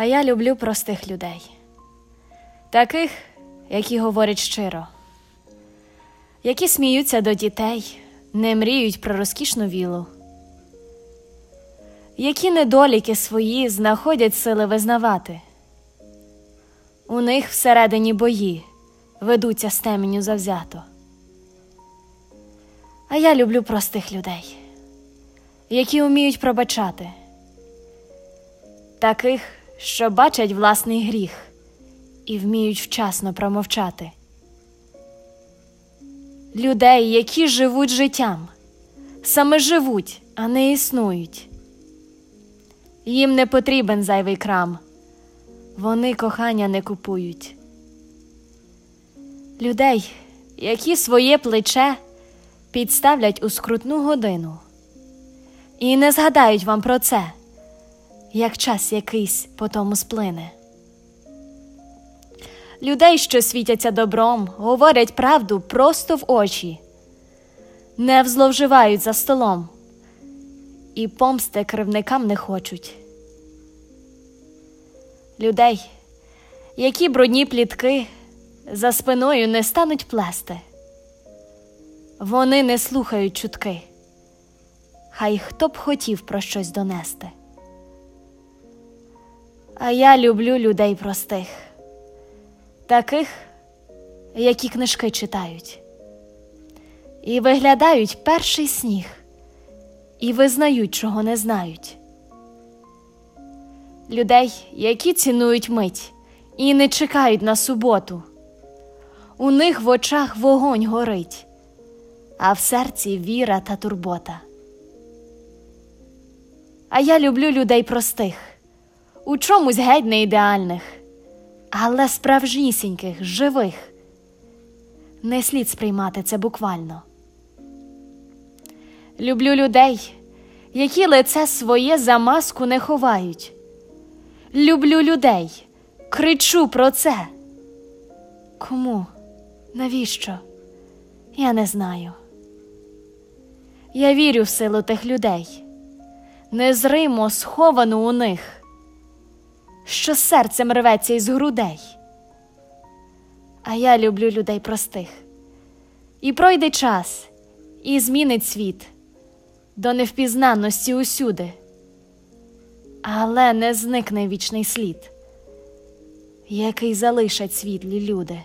А я люблю простих людей, таких, які говорять щиро, які сміються до дітей, не мріють про розкішну вілу, які недоліки свої знаходять сили визнавати. У них всередині бої ведуться з теменю завзято. А я люблю простих людей, які вміють пробачати, таких, що бачать власний гріх і вміють вчасно промовчати. Людей, які живуть життям, саме живуть, а не існують. Їм не потрібен зайвий крам, вони кохання не купують. Людей, які своє плече підставлять у скрутну годину, і не згадають вам про це, як час якийсь по тому сплине. Людей, що світяться добром, говорять правду просто в очі, не взловживають за столом і помсти кривникам не хочуть. Людей, які брудні плітки за спиною не стануть плести. Вони не слухають чутки, хай хто б хотів про щось донести. А я люблю людей простих, таких, які книжки читають, і виглядають перший сніг, і визнають, чого не знають. Людей, які цінують мить і не чекають на суботу. У них в очах вогонь горить, а в серці віра та турбота. А я люблю людей простих, у чомусь геть не ідеальних, але справжнісіньких, живих. Не слід сприймати це буквально. Люблю людей, які лице своє за маску не ховають. Люблю людей, кричу про це. Кому? Навіщо? Я не знаю. Я вірю в силу тих людей, незримо сховану у них, що серцем рветься із грудей. А я люблю людей простих. І пройде час, і змінить світ до невпізнаності усюди, але не зникне вічний слід, який залишать світлі люди.